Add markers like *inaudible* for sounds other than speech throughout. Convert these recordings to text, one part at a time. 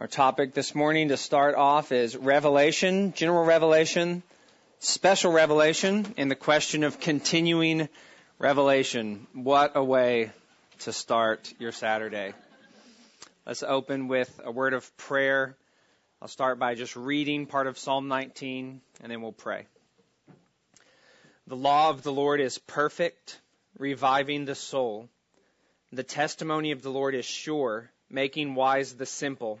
Our topic this morning to start off is revelation, general revelation, special revelation, and the question of continuing revelation. What a way to start your Saturday. Let's open with a word of prayer. I'll start by just reading part of Psalm 19 and then we'll pray. The law of the Lord is perfect, reviving the soul. The testimony of the Lord is sure, making wise the simple.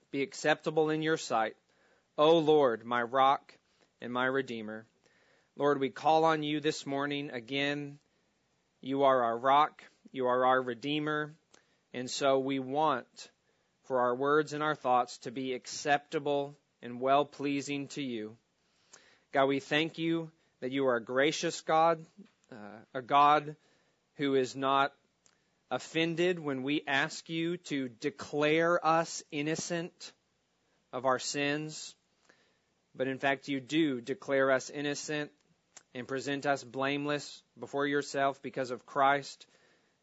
be acceptable in your sight, O Lord, my rock and my redeemer. Lord, we call on you this morning again. You are our rock. You are our redeemer. And so we want for our words and our thoughts to be acceptable and well pleasing to you. God, we thank you that you are a gracious God, uh, a God who is not offended when we ask you to declare us innocent of our sins, but in fact you do declare us innocent and present us blameless before yourself because of Christ.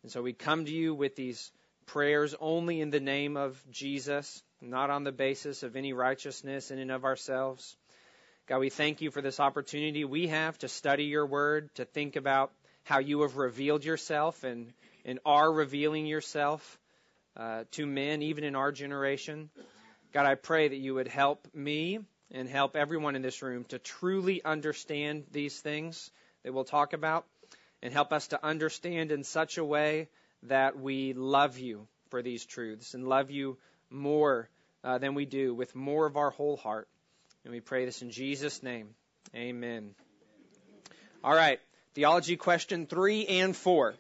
And so we come to you with these prayers only in the name of Jesus, not on the basis of any righteousness in and of ourselves. God, we thank you for this opportunity we have to study your word, to think about how you have revealed yourself and and are revealing yourself uh, to men, even in our generation. God, I pray that you would help me and help everyone in this room to truly understand these things that we'll talk about and help us to understand in such a way that we love you for these truths and love you more uh, than we do with more of our whole heart. And we pray this in Jesus' name. Amen. All right. Theology question three and four.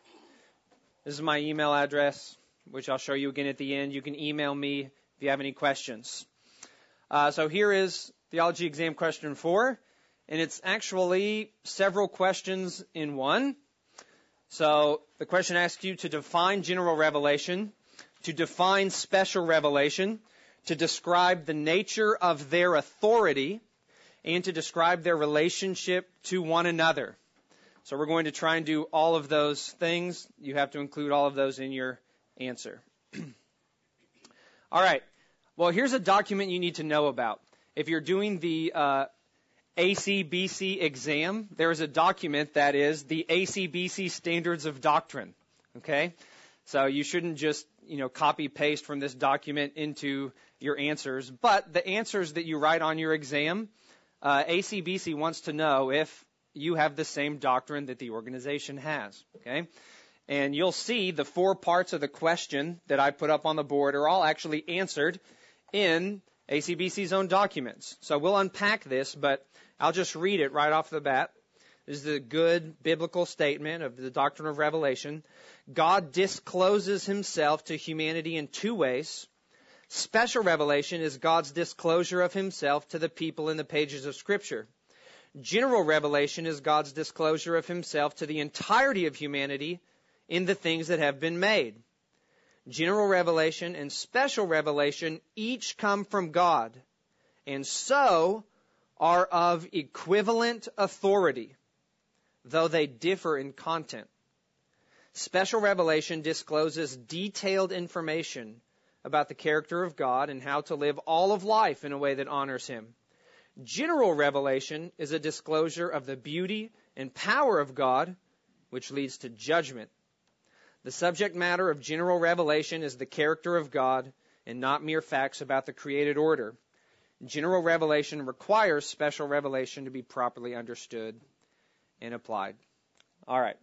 This is my email address, which I'll show you again at the end. You can email me if you have any questions. Uh, so here is theology exam question four, and it's actually several questions in one. So the question asks you to define general revelation, to define special revelation, to describe the nature of their authority, and to describe their relationship to one another. So we're going to try and do all of those things. You have to include all of those in your answer. *clears throat* all right. Well, here's a document you need to know about. If you're doing the uh, ACBC exam, there is a document that is the ACBC Standards of Doctrine. Okay? So you shouldn't just, you know, copy paste from this document into your answers. But the answers that you write on your exam, uh, ACBC wants to know if you have the same doctrine that the organization has. Okay? And you'll see the four parts of the question that I put up on the board are all actually answered in ACBC's own documents. So we'll unpack this, but I'll just read it right off the bat. This is a good biblical statement of the doctrine of revelation. God discloses himself to humanity in two ways. Special revelation is God's disclosure of himself to the people in the pages of scripture. General revelation is God's disclosure of himself to the entirety of humanity in the things that have been made. General revelation and special revelation each come from God and so are of equivalent authority, though they differ in content. Special revelation discloses detailed information about the character of God and how to live all of life in a way that honors Him. General revelation is a disclosure of the beauty and power of God, which leads to judgment. The subject matter of general revelation is the character of God, and not mere facts about the created order. General revelation requires special revelation to be properly understood and applied. All right.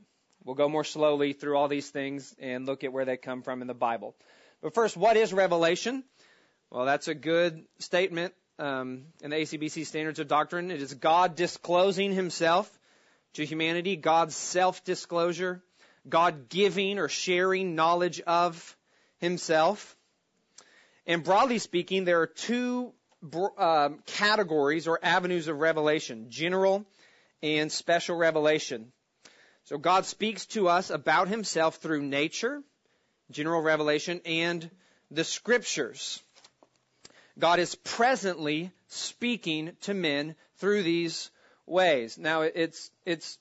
We'll go more slowly through all these things and look at where they come from in the Bible. But first, what is revelation? Well, that's a good statement um, in the ACBC Standards of Doctrine. It is God disclosing Himself to humanity, God's self-disclosure, God giving or sharing knowledge of Himself. And broadly speaking, there are two um, categories or avenues of revelation: general and special revelation. So God speaks to us about Himself through nature, general revelation, and the Scriptures. God is presently speaking to men through these ways. Now, it's, it's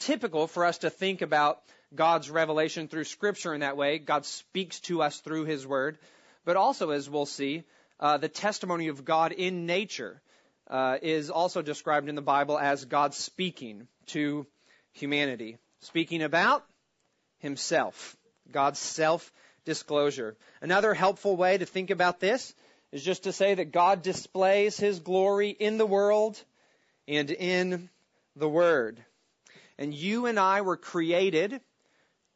typical for us to think about God's revelation through Scripture in that way. God speaks to us through His Word. But also, as we'll see, uh, the testimony of God in nature uh, is also described in the Bible as God speaking to humanity, speaking about Himself, God's self disclosure. Another helpful way to think about this is just to say that God displays His glory in the world and in the Word. And you and I were created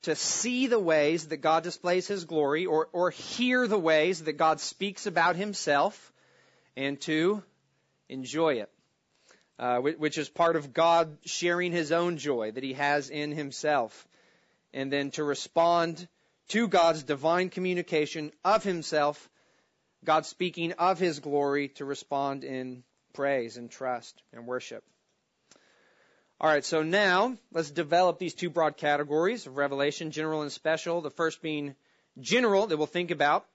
to see the ways that God displays His glory or, or hear the ways that God speaks about Himself and to enjoy it. Uh, which is part of God sharing His own joy that He has in Himself. And then to respond to God's divine communication of Himself God speaking of his glory to respond in praise and trust and worship. All right, so now let's develop these two broad categories of revelation, general and special. The first being general that we'll think about.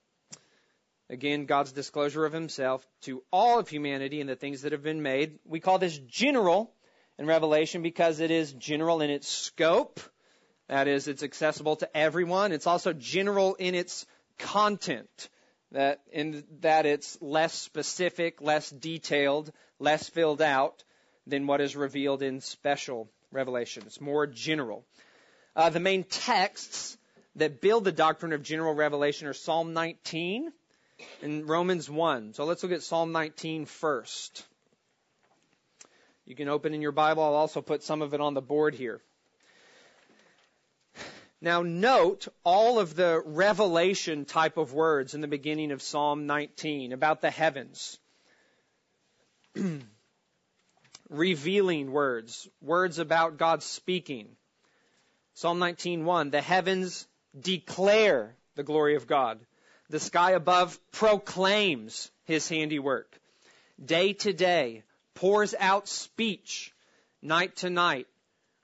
Again, God's disclosure of himself to all of humanity and the things that have been made. We call this general in Revelation because it is general in its scope. That is, it's accessible to everyone. It's also general in its content that in that it's less specific, less detailed, less filled out than what is revealed in special revelation. It's more general. Uh, the main texts that build the doctrine of general revelation are Psalm 19 and Romans 1. So let's look at Psalm 19 first. You can open in your Bible. I'll also put some of it on the board here. Now note all of the revelation type of words in the beginning of Psalm 19 about the heavens. *clears throat* Revealing words, words about God speaking. Psalm 19:1, the heavens declare the glory of God. The sky above proclaims his handiwork. Day to day pours out speech. Night to night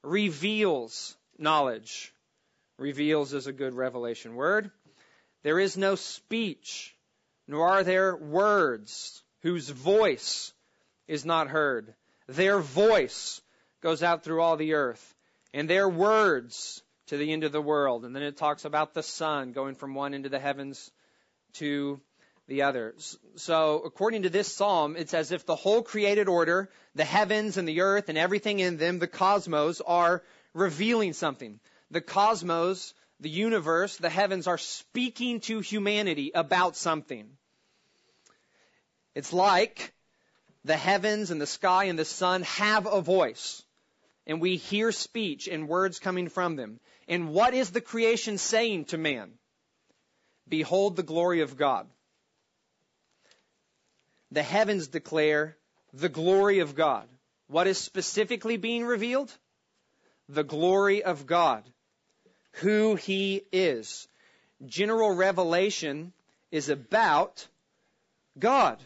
reveals knowledge reveals is a good revelation word. There is no speech, nor are there words whose voice is not heard. Their voice goes out through all the earth, and their words to the end of the world. And then it talks about the sun going from one into the heavens to the other. So according to this psalm, it's as if the whole created order, the heavens and the earth and everything in them, the cosmos, are revealing something the cosmos, the universe, the heavens are speaking to humanity about something. It's like the heavens and the sky and the sun have a voice. And we hear speech and words coming from them. And what is the creation saying to man? Behold the glory of God. The heavens declare the glory of God. What is specifically being revealed? The glory of God who he is. General revelation is about God.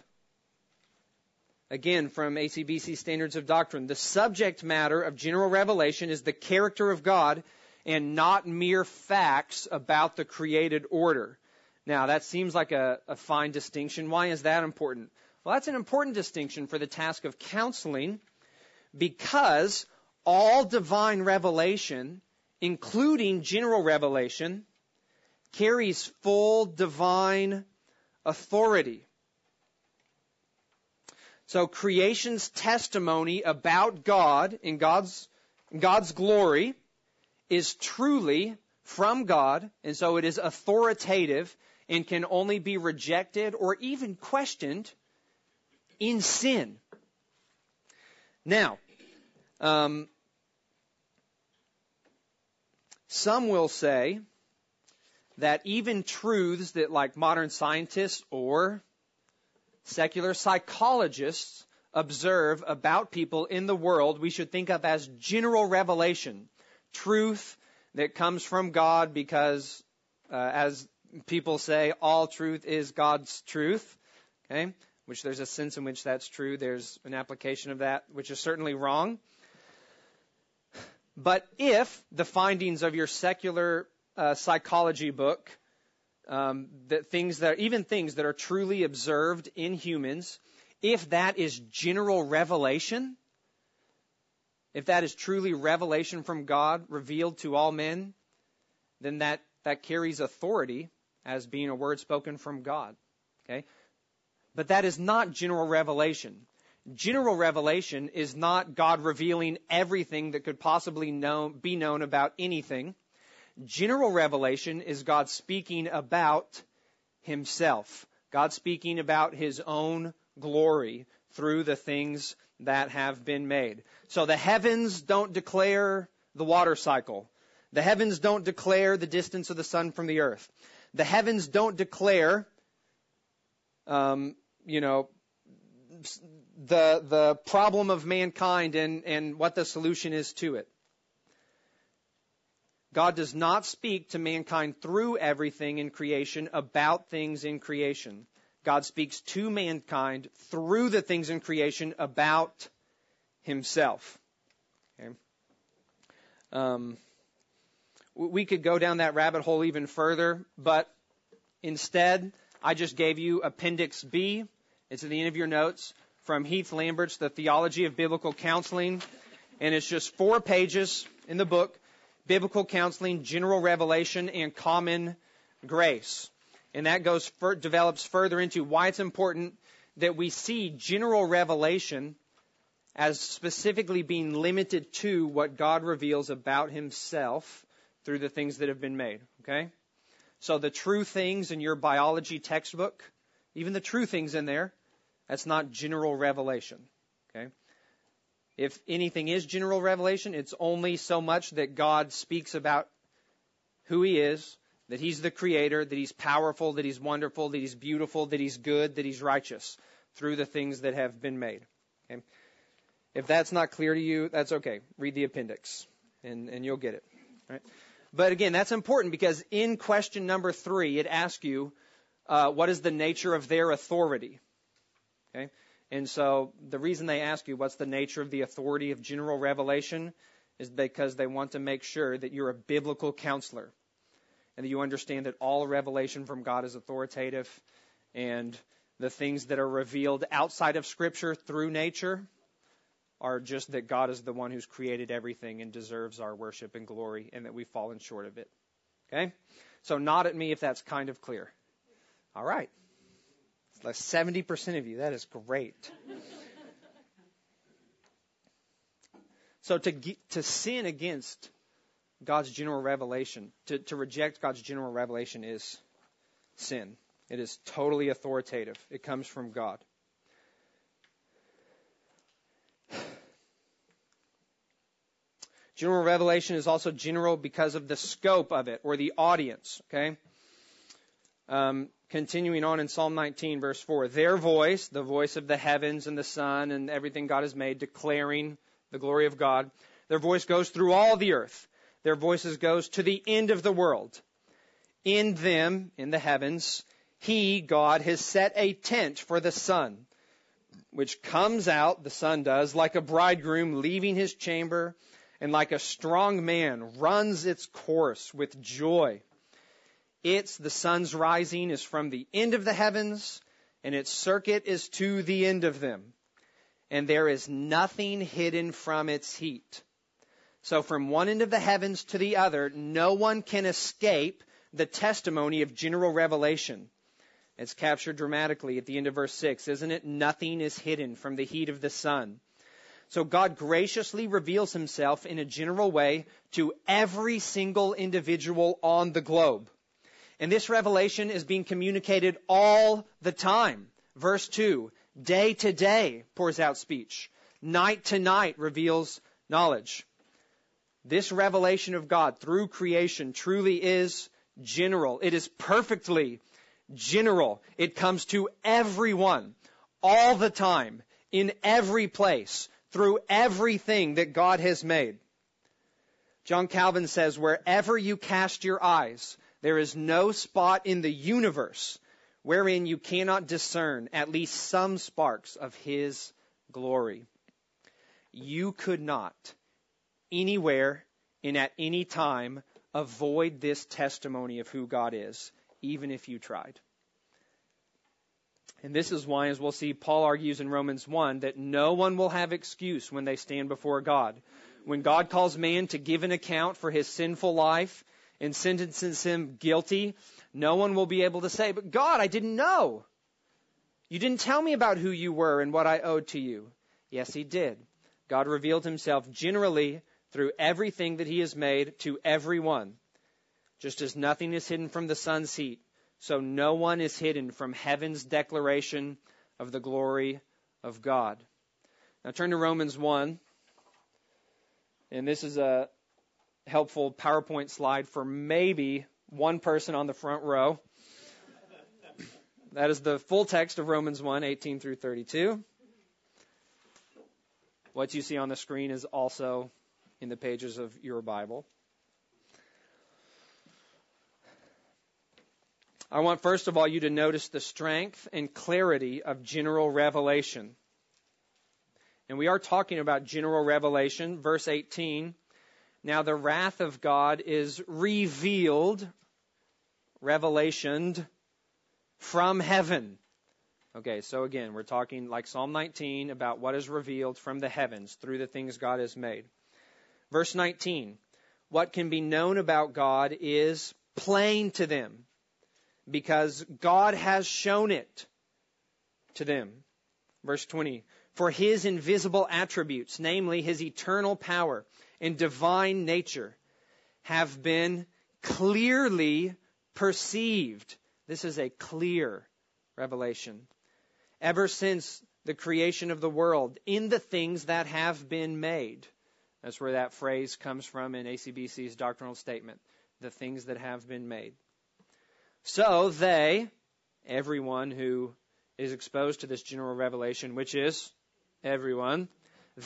Again, from ACBC Standards of Doctrine, the subject matter of general revelation is the character of God and not mere facts about the created order. Now, that seems like a, a fine distinction. Why is that important? Well, that's an important distinction for the task of counseling because all divine revelation including general revelation, carries full divine authority. So creation's testimony about God and God's, God's glory is truly from God, and so it is authoritative and can only be rejected or even questioned in sin. Now, um, some will say that even truths that like modern scientists or secular psychologists observe about people in the world, we should think of as general revelation, truth that comes from God because, uh, as people say, all truth is God's truth. Okay? Which there's a sense in which that's true. There's an application of that, which is certainly wrong. But if the findings of your secular uh, psychology book, um, that things that even things that are truly observed in humans, if that is general revelation, if that is truly revelation from God revealed to all men, then that, that carries authority as being a word spoken from God. Okay? But that is not general revelation general revelation is not God revealing everything that could possibly know, be known about anything. General revelation is God speaking about himself. God speaking about his own glory through the things that have been made. So the heavens don't declare the water cycle. The heavens don't declare the distance of the sun from the earth. The heavens don't declare, um, you know, the, the problem of mankind and, and what the solution is to it. God does not speak to mankind through everything in creation about things in creation. God speaks to mankind through the things in creation about himself. Okay. Um, we could go down that rabbit hole even further, but instead, I just gave you Appendix B. It's at the end of your notes from Heath Lambert's The Theology of Biblical Counseling. And it's just four pages in the book Biblical Counseling, General Revelation, and Common Grace. And that goes for, develops further into why it's important that we see general revelation as specifically being limited to what God reveals about himself through the things that have been made. Okay? So the true things in your biology textbook, even the true things in there, that's not general revelation. Okay? If anything is general revelation, it's only so much that God speaks about who He is, that He's the Creator, that He's powerful, that He's wonderful, that He's beautiful, that He's good, that He's righteous through the things that have been made. Okay? If that's not clear to you, that's okay. Read the appendix and, and you'll get it. Right? But again, that's important because in question number three, it asks you, uh, what is the nature of their authority? Okay? And so the reason they ask you what's the nature of the authority of general revelation is because they want to make sure that you're a biblical counselor and that you understand that all revelation from God is authoritative and the things that are revealed outside of scripture through nature are just that God is the one who's created everything and deserves our worship and glory and that we've fallen short of it. Okay? So nod at me if that's kind of clear. All right. Like 70% of you. That is great. so to, to sin against God's general revelation, to, to reject God's general revelation is sin. It is totally authoritative. It comes from God. General revelation is also general because of the scope of it or the audience. Okay, um, continuing on in Psalm 19, verse 4, their voice, the voice of the heavens and the sun and everything God has made, declaring the glory of God, their voice goes through all the earth. Their voices goes to the end of the world. In them, in the heavens, He, God, has set a tent for the sun, which comes out, the sun does, like a bridegroom leaving his chamber, and like a strong man runs its course with joy. Its, the sun's rising, is from the end of the heavens, and its circuit is to the end of them. And there is nothing hidden from its heat. So from one end of the heavens to the other, no one can escape the testimony of general revelation. It's captured dramatically at the end of verse 6, isn't it? Nothing is hidden from the heat of the sun. So God graciously reveals himself in a general way to every single individual on the globe. And this revelation is being communicated all the time. Verse 2, day to day pours out speech. Night to night reveals knowledge. This revelation of God through creation truly is general. It is perfectly general. It comes to everyone all the time, in every place, through everything that God has made. John Calvin says, wherever you cast your eyes, there is no spot in the universe wherein you cannot discern at least some sparks of His glory. You could not, anywhere and at any time, avoid this testimony of who God is, even if you tried. And this is why, as we'll see, Paul argues in Romans 1 that no one will have excuse when they stand before God. When God calls man to give an account for his sinful life and sentences him guilty, no one will be able to say, But God, I didn't know. You didn't tell me about who you were and what I owed to you. Yes, he did. God revealed himself generally through everything that he has made to everyone. Just as nothing is hidden from the sun's heat, so no one is hidden from heaven's declaration of the glory of God. Now turn to Romans 1. And this is a helpful PowerPoint slide for maybe one person on the front row. That is the full text of Romans 1, 18 through 32. What you see on the screen is also in the pages of your Bible. I want first of all you to notice the strength and clarity of general revelation. And we are talking about general revelation, verse 18. Now the wrath of God is revealed, revelationed from heaven. Okay, so again, we're talking like Psalm 19 about what is revealed from the heavens through the things God has made. Verse 19. What can be known about God is plain to them because God has shown it to them. Verse 20. For his invisible attributes, namely his eternal power and divine nature, have been clearly perceived. This is a clear revelation. Ever since the creation of the world, in the things that have been made. That's where that phrase comes from in ACBC's doctrinal statement. The things that have been made. So they, everyone who is exposed to this general revelation, which is everyone,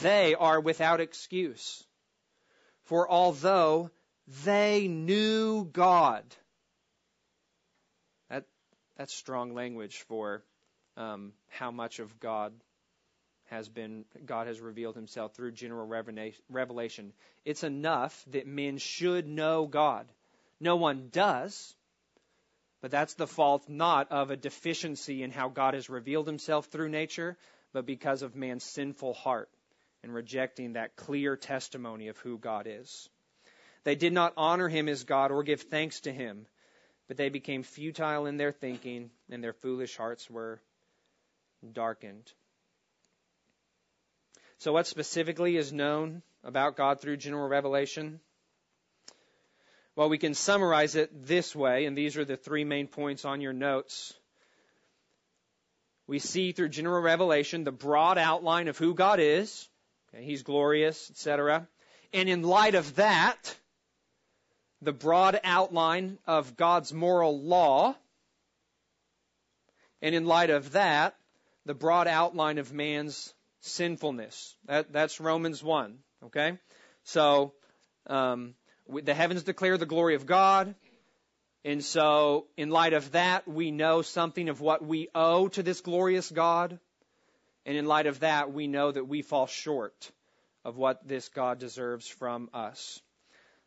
they are without excuse. For although they knew God, that, that's strong language for um, how much of God has been, God has revealed himself through general revelation. It's enough that men should know God. No one does, but that's the fault not of a deficiency in how God has revealed himself through nature, but because of man's sinful heart and rejecting that clear testimony of who God is. They did not honor him as God or give thanks to him, but they became futile in their thinking, and their foolish hearts were darkened. So, what specifically is known about God through general revelation? Well, we can summarize it this way, and these are the three main points on your notes. We see through general revelation the broad outline of who God is. Okay, he's glorious, etc. And in light of that, the broad outline of God's moral law. And in light of that, the broad outline of man's sinfulness. That, that's Romans 1. Okay? So, um, the heavens declare the glory of God. And so, in light of that, we know something of what we owe to this glorious God. And in light of that, we know that we fall short of what this God deserves from us.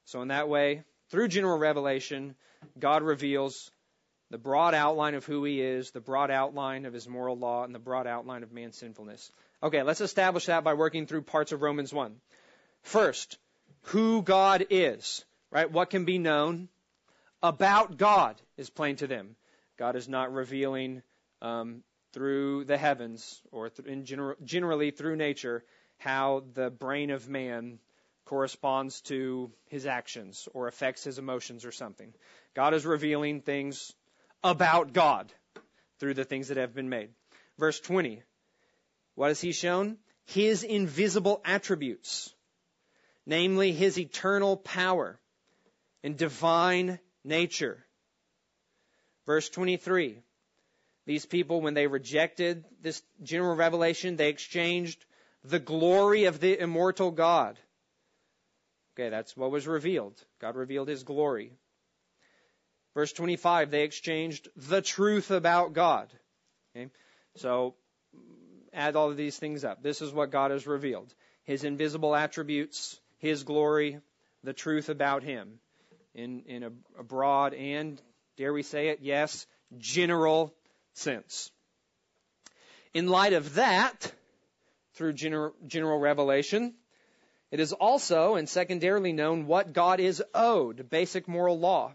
So, in that way, through general revelation, God reveals the broad outline of who He is, the broad outline of His moral law, and the broad outline of man's sinfulness. Okay, let's establish that by working through parts of Romans 1. First, who God is, right? What can be known about God is plain to them. God is not revealing um, through the heavens or in gener- generally through nature how the brain of man corresponds to his actions or affects his emotions or something. God is revealing things about God through the things that have been made. Verse 20. What has he shown? His invisible attributes, namely his eternal power and divine nature. Verse 23. These people, when they rejected this general revelation, they exchanged the glory of the immortal God. Okay, that's what was revealed. God revealed his glory. Verse 25, they exchanged the truth about God. Okay? So, add all of these things up. This is what God has revealed. His invisible attributes, His glory, the truth about Him. In, in a, a broad and, dare we say it, yes, general sense. In light of that, through general, general revelation, it is also and secondarily known what God is owed, basic moral law.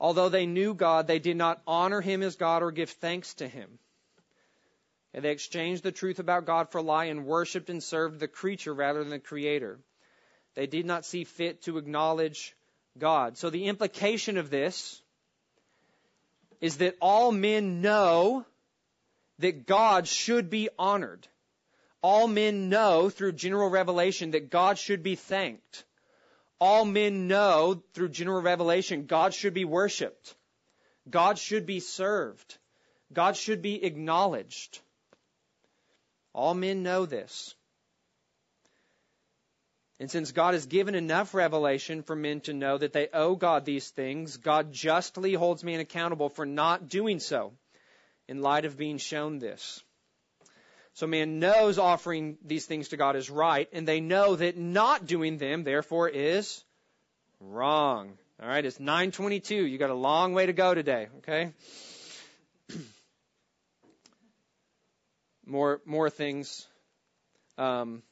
Although they knew God, they did not honor him as God or give thanks to him. And they exchanged the truth about God for a lie and worshiped and served the creature rather than the creator. They did not see fit to acknowledge God. So the implication of this is that all men know that God should be honored. All men know through general revelation that God should be thanked all men know through general revelation God should be worshiped. God should be served. God should be acknowledged. All men know this. And since God has given enough revelation for men to know that they owe God these things, God justly holds man accountable for not doing so in light of being shown this. So man knows offering these things to God is right, and they know that not doing them, therefore, is wrong. All right, it's 922. You got a long way to go today, okay? *clears throat* more more things. Um,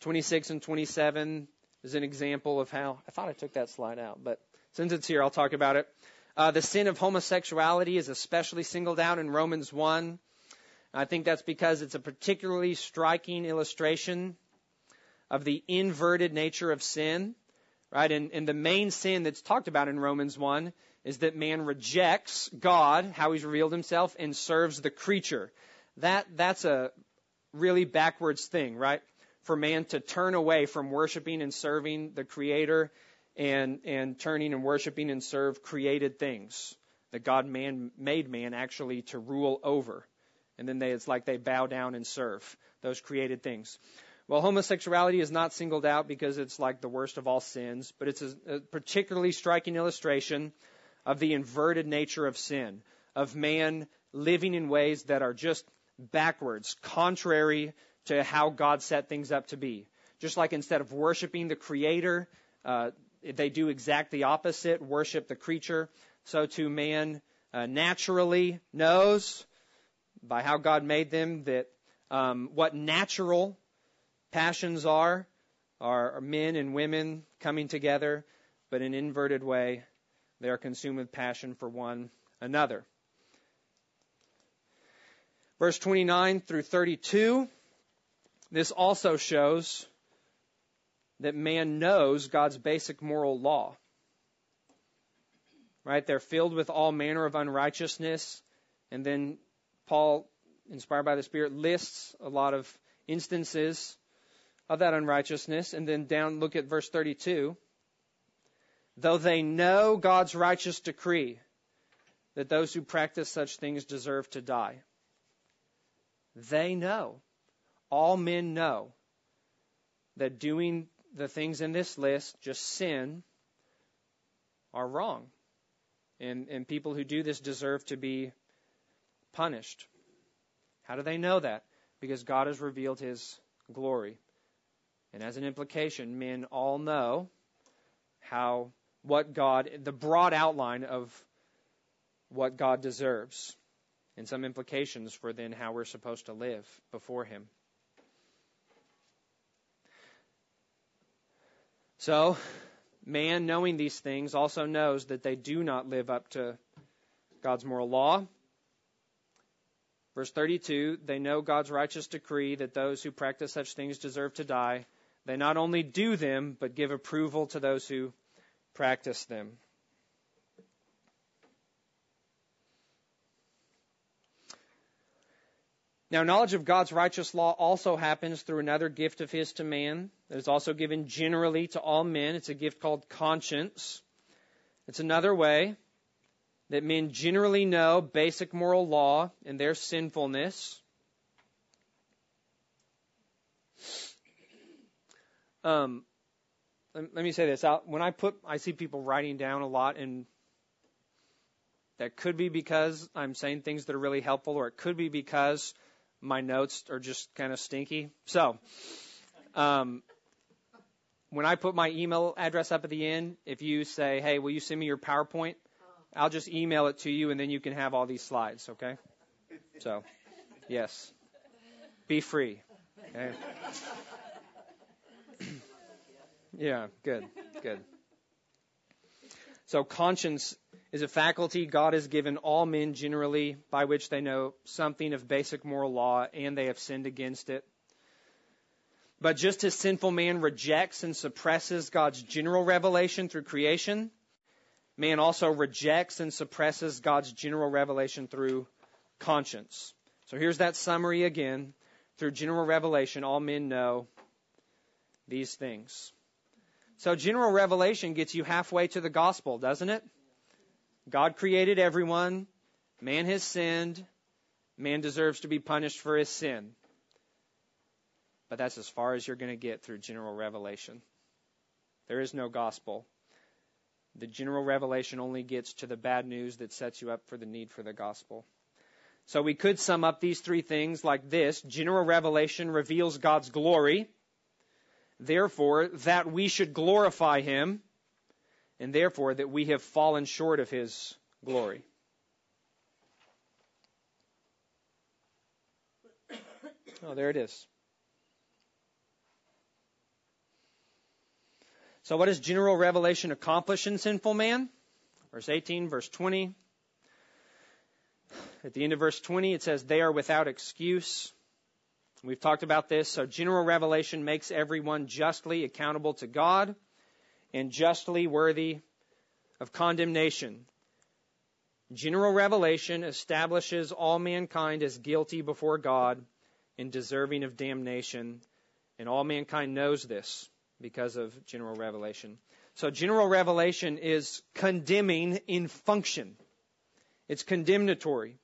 26 and 27 is an example of how I thought I took that slide out, but since it's here, I'll talk about it. Uh, the sin of homosexuality is especially singled out in Romans 1. I think that's because it's a particularly striking illustration of the inverted nature of sin, right? And, and the main sin that's talked about in Romans 1 is that man rejects God, how he's revealed himself, and serves the creature. That, that's a really backwards thing, right? For man to turn away from worshiping and serving the creator and, and turning and worshiping and serve created things that God man made man actually to rule over and then they, it's like they bow down and serve those created things. Well, homosexuality is not singled out because it's like the worst of all sins, but it's a, a particularly striking illustration of the inverted nature of sin, of man living in ways that are just backwards, contrary to how God set things up to be. Just like instead of worshiping the Creator, uh, they do exact the opposite, worship the creature. So too man uh, naturally knows by how God made them that um, what natural passions are are men and women coming together, but in an inverted way, they are consumed with passion for one another. Verse 29 through 32, this also shows that man knows God's basic moral law. Right? They're filled with all manner of unrighteousness, and then Paul, inspired by the Spirit, lists a lot of instances of that unrighteousness. And then down, look at verse 32. Though they know God's righteous decree that those who practice such things deserve to die. They know. All men know that doing the things in this list, just sin, are wrong. And, and people who do this deserve to be punished. How do they know that? Because God has revealed his glory. And as an implication, men all know how what God the broad outline of what God deserves and some implications for then how we're supposed to live before him. So, man knowing these things also knows that they do not live up to God's moral law Verse 32 They know God's righteous decree that those who practice such things deserve to die. They not only do them, but give approval to those who practice them. Now, knowledge of God's righteous law also happens through another gift of His to man that is also given generally to all men. It's a gift called conscience. It's another way that men generally know basic moral law and their sinfulness. Um, let, let me say this. Out when I put, I see people writing down a lot, and that could be because I'm saying things that are really helpful, or it could be because my notes are just kind of stinky. So, um, when I put my email address up at the end, if you say, "Hey, will you send me your PowerPoint?" I'll just email it to you, and then you can have all these slides. Okay? So, yes, be free. Okay? *clears throat* yeah, good, good. So, conscience is a faculty God has given all men generally by which they know something of basic moral law and they have sinned against it. But just as sinful man rejects and suppresses God's general revelation through creation, man also rejects and suppresses God's general revelation through conscience. So here's that summary again. Through general revelation, all men know these things. So general revelation gets you halfway to the gospel, doesn't it? God created everyone. Man has sinned. Man deserves to be punished for his sin. But that's as far as you're going to get through general revelation. There is no gospel. The general revelation only gets to the bad news that sets you up for the need for the gospel. So we could sum up these three things like this. General revelation reveals God's glory. Therefore, that we should glorify Him and therefore that we have fallen short of his glory. Oh, there it is. So, what does general revelation accomplish in sinful man? Verse 18, verse 20. At the end of verse 20, it says, They are without excuse. We've talked about this. So, general revelation makes everyone justly accountable to God and justly worthy of condemnation. General revelation establishes all mankind as guilty before God and deserving of damnation, and all mankind knows this because of general revelation. So general revelation is condemning in function. It's condemnatory. And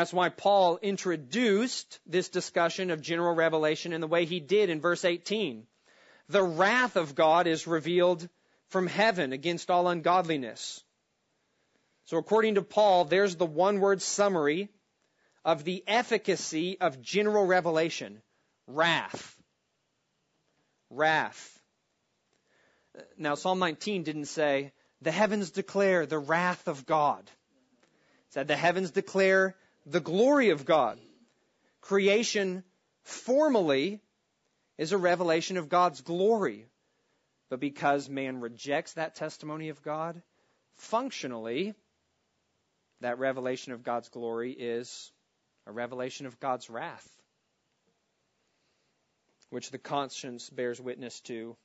that's why Paul introduced this discussion of general revelation in the way he did in verse 18 the wrath of God is revealed from heaven against all ungodliness. So according to Paul, there's the one word summary of the efficacy of general revelation. Wrath. Wrath. Now Psalm 19 didn't say, the heavens declare the wrath of God. It said the heavens declare the glory of God. Creation formally is a revelation of God's glory. But because man rejects that testimony of God, functionally, that revelation of God's glory is a revelation of God's wrath, which the conscience bears witness to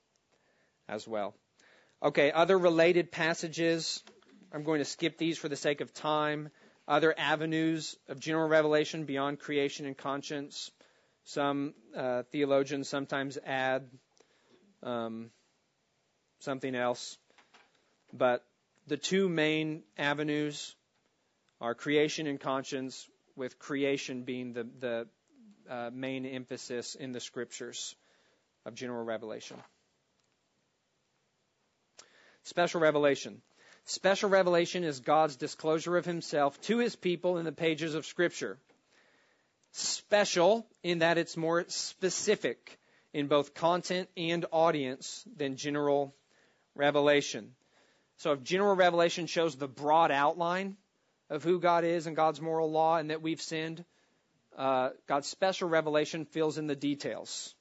as well. Okay, other related passages. I'm going to skip these for the sake of time. Other avenues of general revelation beyond creation and conscience. Some uh, theologians sometimes add um, something else, but the two main avenues are creation and conscience, with creation being the, the uh, main emphasis in the scriptures of general revelation. Special revelation. Special revelation is God's disclosure of himself to his people in the pages of Scripture special in that it's more specific in both content and audience than general revelation. So if general revelation shows the broad outline of who God is and God's moral law and that we've sinned, uh, God's special revelation fills in the details.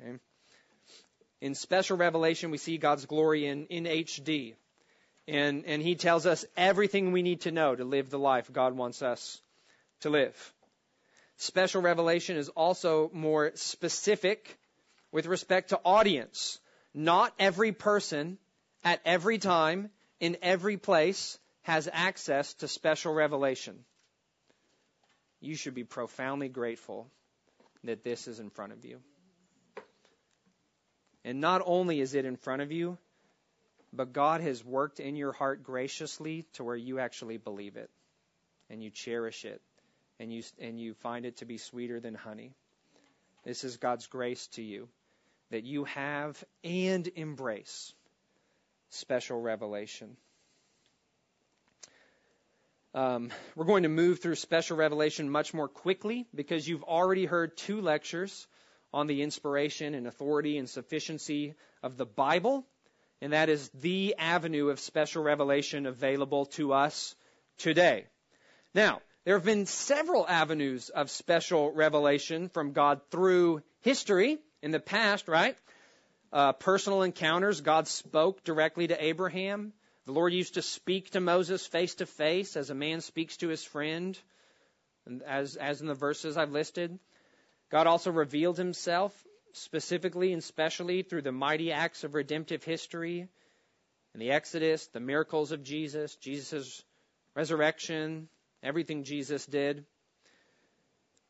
Okay? In special revelation, we see God's glory in, in HD. And, and he tells us everything we need to know to live the life God wants us to live. Special revelation is also more specific with respect to audience. Not every person at every time in every place has access to special revelation. You should be profoundly grateful that this is in front of you. And not only is it in front of you, but God has worked in your heart graciously to where you actually believe it and you cherish it and you, and you find it to be sweeter than honey. This is God's grace to you that you have and embrace special revelation. Um, we're going to move through special revelation much more quickly because you've already heard two lectures on the inspiration and authority and sufficiency of the Bible, and that is the avenue of special revelation available to us today. Now, there have been several avenues of special revelation from God through history in the past, right? Uh, personal encounters, God spoke directly to Abraham. The Lord used to speak to Moses face to face as a man speaks to his friend, as, as in the verses I've listed. God also revealed himself specifically and specially through the mighty acts of redemptive history and the Exodus, the miracles of Jesus, Jesus' resurrection, everything Jesus did.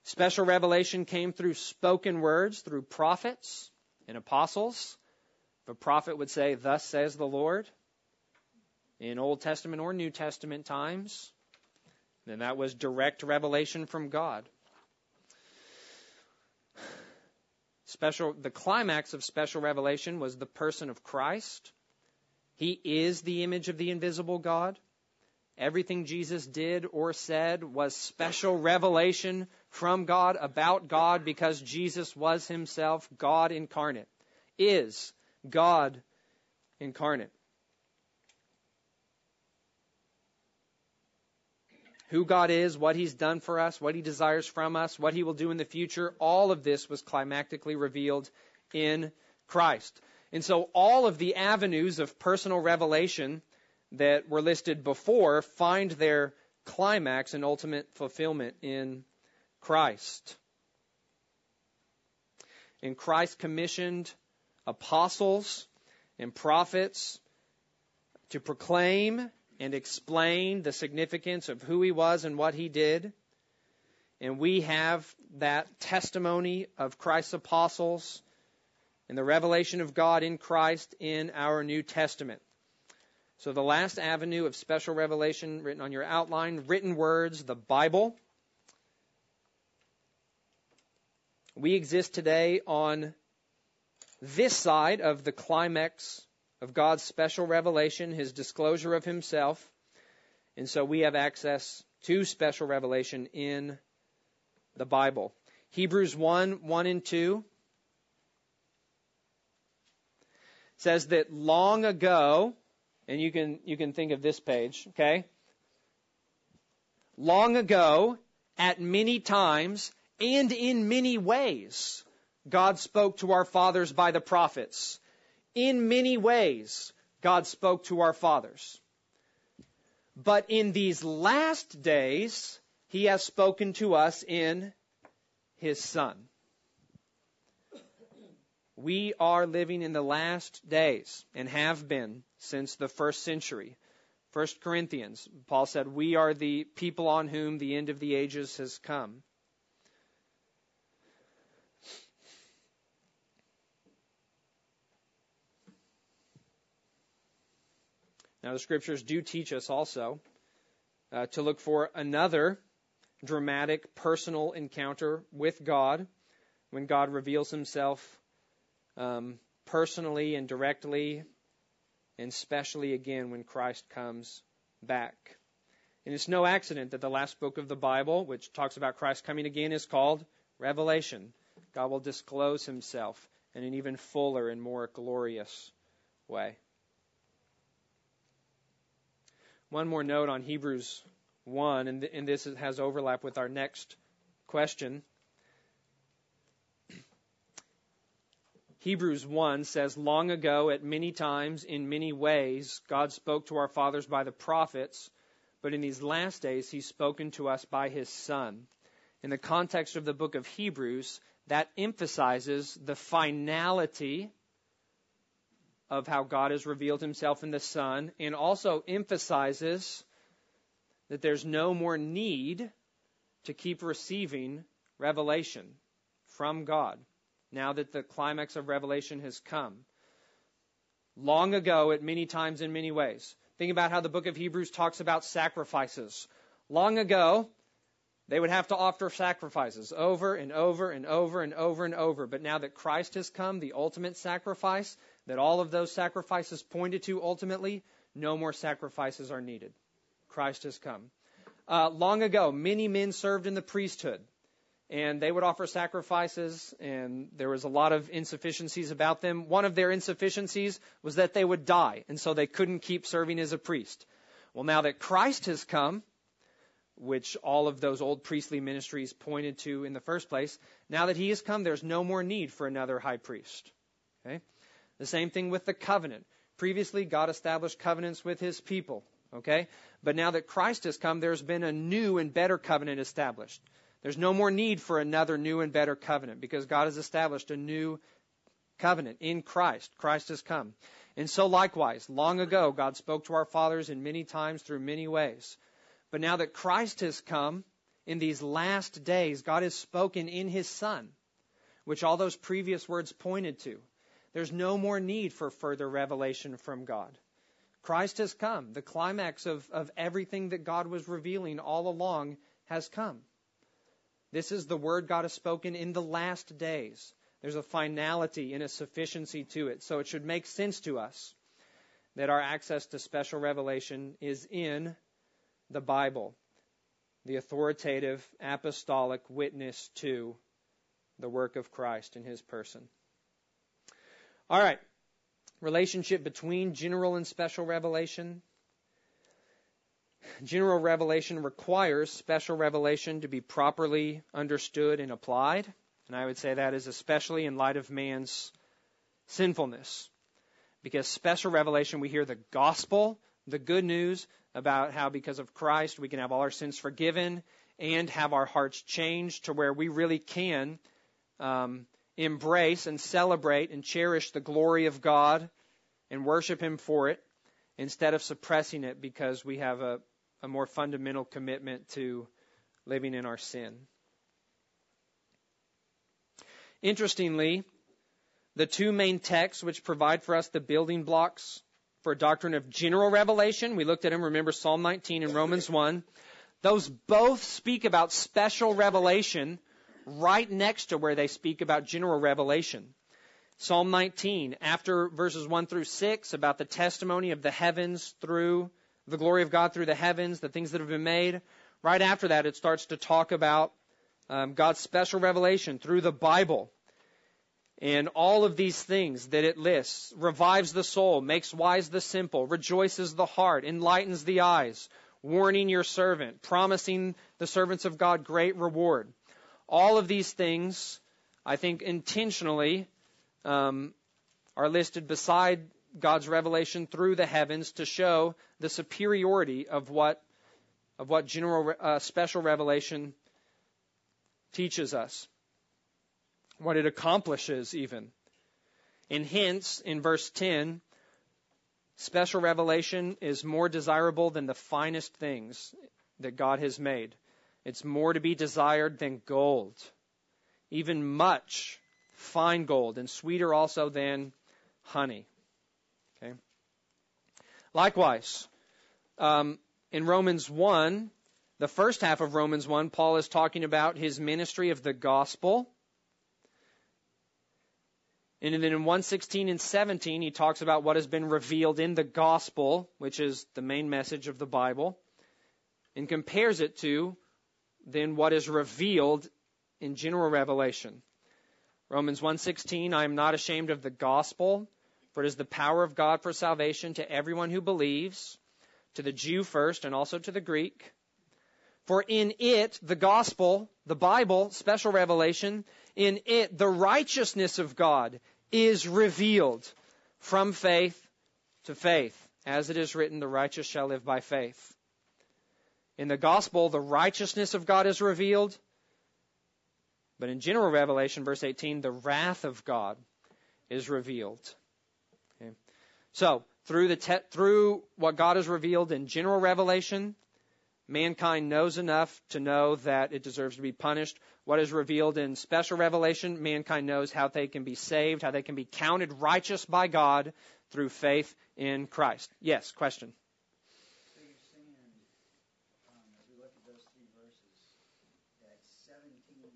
Special revelation came through spoken words, through prophets and apostles. If a prophet would say, Thus says the Lord, in Old Testament or New Testament times, then that was direct revelation from God. Special, the climax of special revelation was the person of Christ. He is the image of the invisible God. Everything Jesus did or said was special revelation from God about God because Jesus was himself God incarnate, is God incarnate. who God is, what He's done for us, what He desires from us, what He will do in the future, all of this was climactically revealed in Christ. And so all of the avenues of personal revelation that were listed before find their climax and ultimate fulfillment in Christ. And Christ commissioned apostles and prophets to proclaim and explain the significance of who he was and what he did. And we have that testimony of Christ's apostles and the revelation of God in Christ in our New Testament. So the last avenue of special revelation written on your outline, written words, the Bible. We exist today on this side of the climax of God's special revelation, His disclosure of Himself. And so we have access to special revelation in the Bible. Hebrews 1, 1 and 2 says that long ago, and you can, you can think of this page, okay? Long ago, at many times, and in many ways, God spoke to our fathers by the prophets in many ways, God spoke to our fathers. But in these last days, He has spoken to us in His Son. We are living in the last days and have been since the first century. First Corinthians, Paul said, we are the people on whom the end of the ages has come. Now, the scriptures do teach us also uh, to look for another dramatic personal encounter with God when God reveals himself um, personally and directly, and especially again when Christ comes back. And it's no accident that the last book of the Bible, which talks about Christ coming again, is called Revelation. God will disclose himself in an even fuller and more glorious way. One more note on Hebrews 1, and, th- and this has overlap with our next question. Hebrews 1 says, Long ago, at many times, in many ways, God spoke to our fathers by the prophets, but in these last days he's spoken to us by his Son. In the context of the book of Hebrews, that emphasizes the finality of how God has revealed himself in the Son and also emphasizes that there's no more need to keep receiving revelation from God now that the climax of Revelation has come. Long ago, at many times in many ways. Think about how the book of Hebrews talks about sacrifices. Long ago, they would have to offer sacrifices over and over and over and over and over. But now that Christ has come, the ultimate sacrifice, that all of those sacrifices pointed to ultimately, no more sacrifices are needed. Christ has come. Uh, long ago, many men served in the priesthood, and they would offer sacrifices, and there was a lot of insufficiencies about them. One of their insufficiencies was that they would die, and so they couldn't keep serving as a priest. Well, now that Christ has come, which all of those old priestly ministries pointed to in the first place, now that he has come, there's no more need for another high priest. Okay? The same thing with the covenant. Previously, God established covenants with his people. Okay? But now that Christ has come, there's been a new and better covenant established. There's no more need for another new and better covenant because God has established a new covenant in Christ. Christ has come. And so likewise, long ago, God spoke to our fathers in many times through many ways. But now that Christ has come, in these last days, God has spoken in His Son, which all those previous words pointed to. There's no more need for further revelation from God. Christ has come. The climax of, of everything that God was revealing all along has come. This is the word God has spoken in the last days. There's a finality and a sufficiency to it. So it should make sense to us that our access to special revelation is in the Bible, the authoritative apostolic witness to the work of Christ in his person. All right. Relationship between general and special revelation. General revelation requires special revelation to be properly understood and applied. And I would say that is especially in light of man's sinfulness. Because special revelation, we hear the gospel, the good news about how because of Christ we can have all our sins forgiven and have our hearts changed to where we really can um, embrace and celebrate and cherish the glory of God and worship Him for it instead of suppressing it because we have a, a more fundamental commitment to living in our sin. Interestingly, the two main texts which provide for us the building blocks for a doctrine of general revelation, we looked at them, remember Psalm 19 and Romans 1. Those both speak about special revelation right next to where they speak about general revelation. Psalm 19, after verses 1 through 6, about the testimony of the heavens through the glory of God through the heavens, the things that have been made. Right after that, it starts to talk about um, God's special revelation through the Bible. And all of these things that it lists revives the soul, makes wise the simple, rejoices the heart, enlightens the eyes, warning your servant, promising the servants of God great reward. All of these things, I think, intentionally um, are listed beside God's revelation through the heavens to show the superiority of what of what general uh, special revelation teaches us, what it accomplishes even. And hence, in verse 10, special revelation is more desirable than the finest things that God has made. It's more to be desired than gold, even much fine gold, and sweeter also than honey. Likewise, um, in Romans 1, the first half of Romans 1, Paul is talking about his ministry of the gospel. And then in 116 and 17, he talks about what has been revealed in the gospel, which is the main message of the Bible, and compares it to then what is revealed in general revelation. Romans 1:16 I am not ashamed of the gospel for it is the power of God for salvation to everyone who believes to the Jew first and also to the Greek for in it the gospel the Bible special revelation in it the righteousness of God is revealed from faith to faith as it is written the righteous shall live by faith In the gospel, the righteousness of God is revealed. But in general revelation, verse 18, the wrath of God is revealed. So, through the te- through what God has revealed in general revelation, mankind knows enough to know that it deserves to be punished. What is revealed in special revelation, mankind knows how they can be saved, how they can be counted righteous by God through faith in Christ. Yes, question. So you're saying, um, as we look at those three verses, that 17, uh,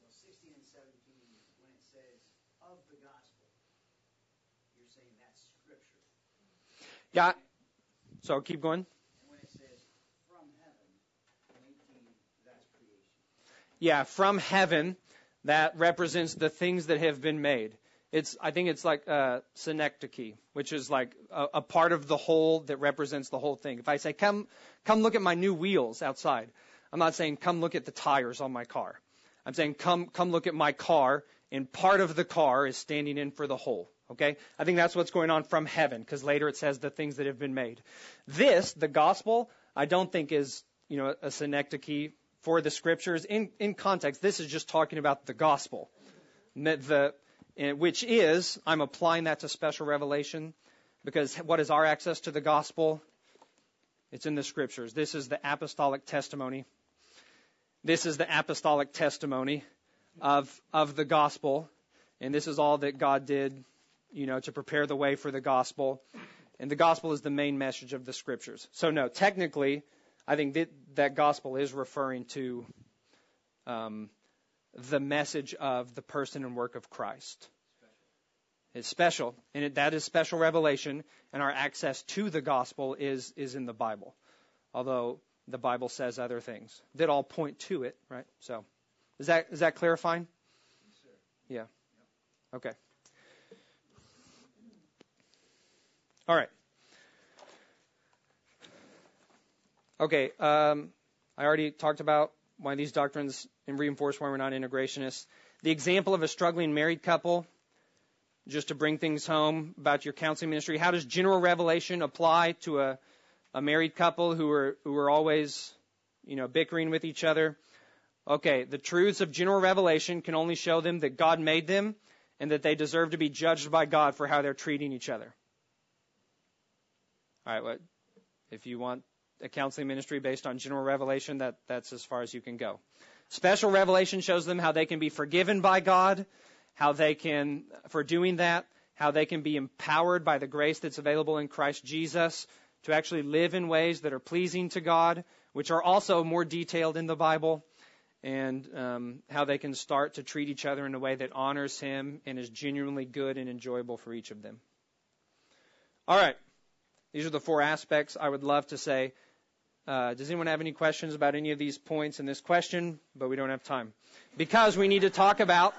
well, 16 and 17, when it says of the gospel, you're saying that's scripture. Yeah. So keep going. And when it says from heaven, in 18, that's creation. Yeah, from heaven, that represents the things that have been made. It's, I think it's like uh, synecdoche, which is like a, a part of the whole that represents the whole thing. If I say, come, come look at my new wheels outside, I'm not saying come look at the tires on my car. I'm saying come, come look at my car, and part of the car is standing in for the whole. Okay? I think that's what's going on from heaven, because later it says the things that have been made. This, the gospel, I don't think is, you know, a synecdoche for the scriptures. In, in context, this is just talking about the gospel. The, eh, which is, I'm applying that to special revelation, because what is our access to the gospel? It's in the scriptures. This is the apostolic testimony. This is the apostolic testimony of, of the gospel. And this is all that God did, you know, to prepare the way for the gospel. And the gospel is the main message of the scriptures. So no, technically, I think that, that gospel is referring to um, the message of the person and work of Christ. It's special, and it, that is special revelation, and our access to the gospel is is in the Bible. Although the Bible says other things that all point to it, right? So, is that is that clarifying? Yeah. Okay. All right. Okay. Um, I already talked about why these doctrines and reinforce why we're not integrationists. The example of a struggling married couple just to bring things home about your counseling ministry, how does general revelation apply to a, a married couple who are who are always, you know, bickering with each other? Okay, the truths of general revelation can only show them that God made them and that they deserve to be judged by God for how they're treating each other. All right, what if you want a counseling ministry based on general revelation, that that's as far as you can go. Special revelation shows them how they can be forgiven by God, how they can, for doing that, how they can be empowered by the grace that's available in Christ Jesus to actually live in ways that are pleasing to God, which are also more detailed in the Bible, and um, how they can start to treat each other in a way that honors Him and is genuinely good and enjoyable for each of them. All right. These are the four aspects I would love to say. Uh, does anyone have any questions about any of these points in this question? But we don't have time. Because we need to talk about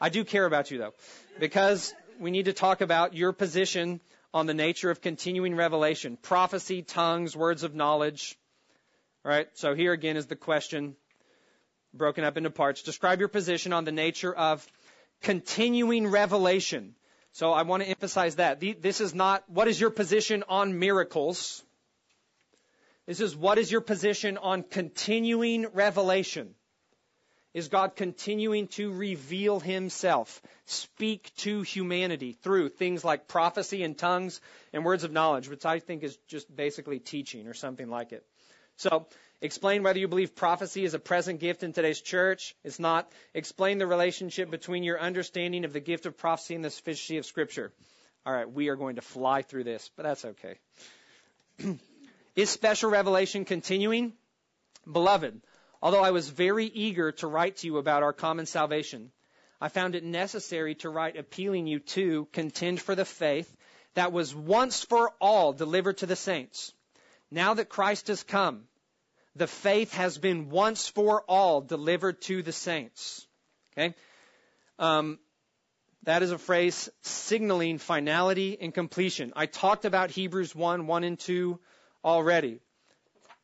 I do care about you though, because we need to talk about your position on the nature of continuing revelation, prophecy, tongues, words of knowledge. All right. So here again is the question broken up into parts. Describe your position on the nature of continuing revelation. So I want to emphasize that. This is not what is your position on miracles. This is what is your position on continuing revelation. Is God continuing to reveal himself, speak to humanity through things like prophecy and tongues and words of knowledge, which I think is just basically teaching or something like it. So, explain whether you believe prophecy is a present gift in today's church. It's not. Explain the relationship between your understanding of the gift of prophecy and the sufficiency of Scripture. All right, we are going to fly through this, but that's okay. *clears throat* is special revelation continuing? Beloved, Although I was very eager to write to you about our common salvation, I found it necessary to write appealing you to contend for the faith that was once for all delivered to the saints. Now that Christ has come, the faith has been once for all delivered to the saints. Okay? Um, that is a phrase signaling finality and completion. I talked about Hebrews 1, 1 and 2 already.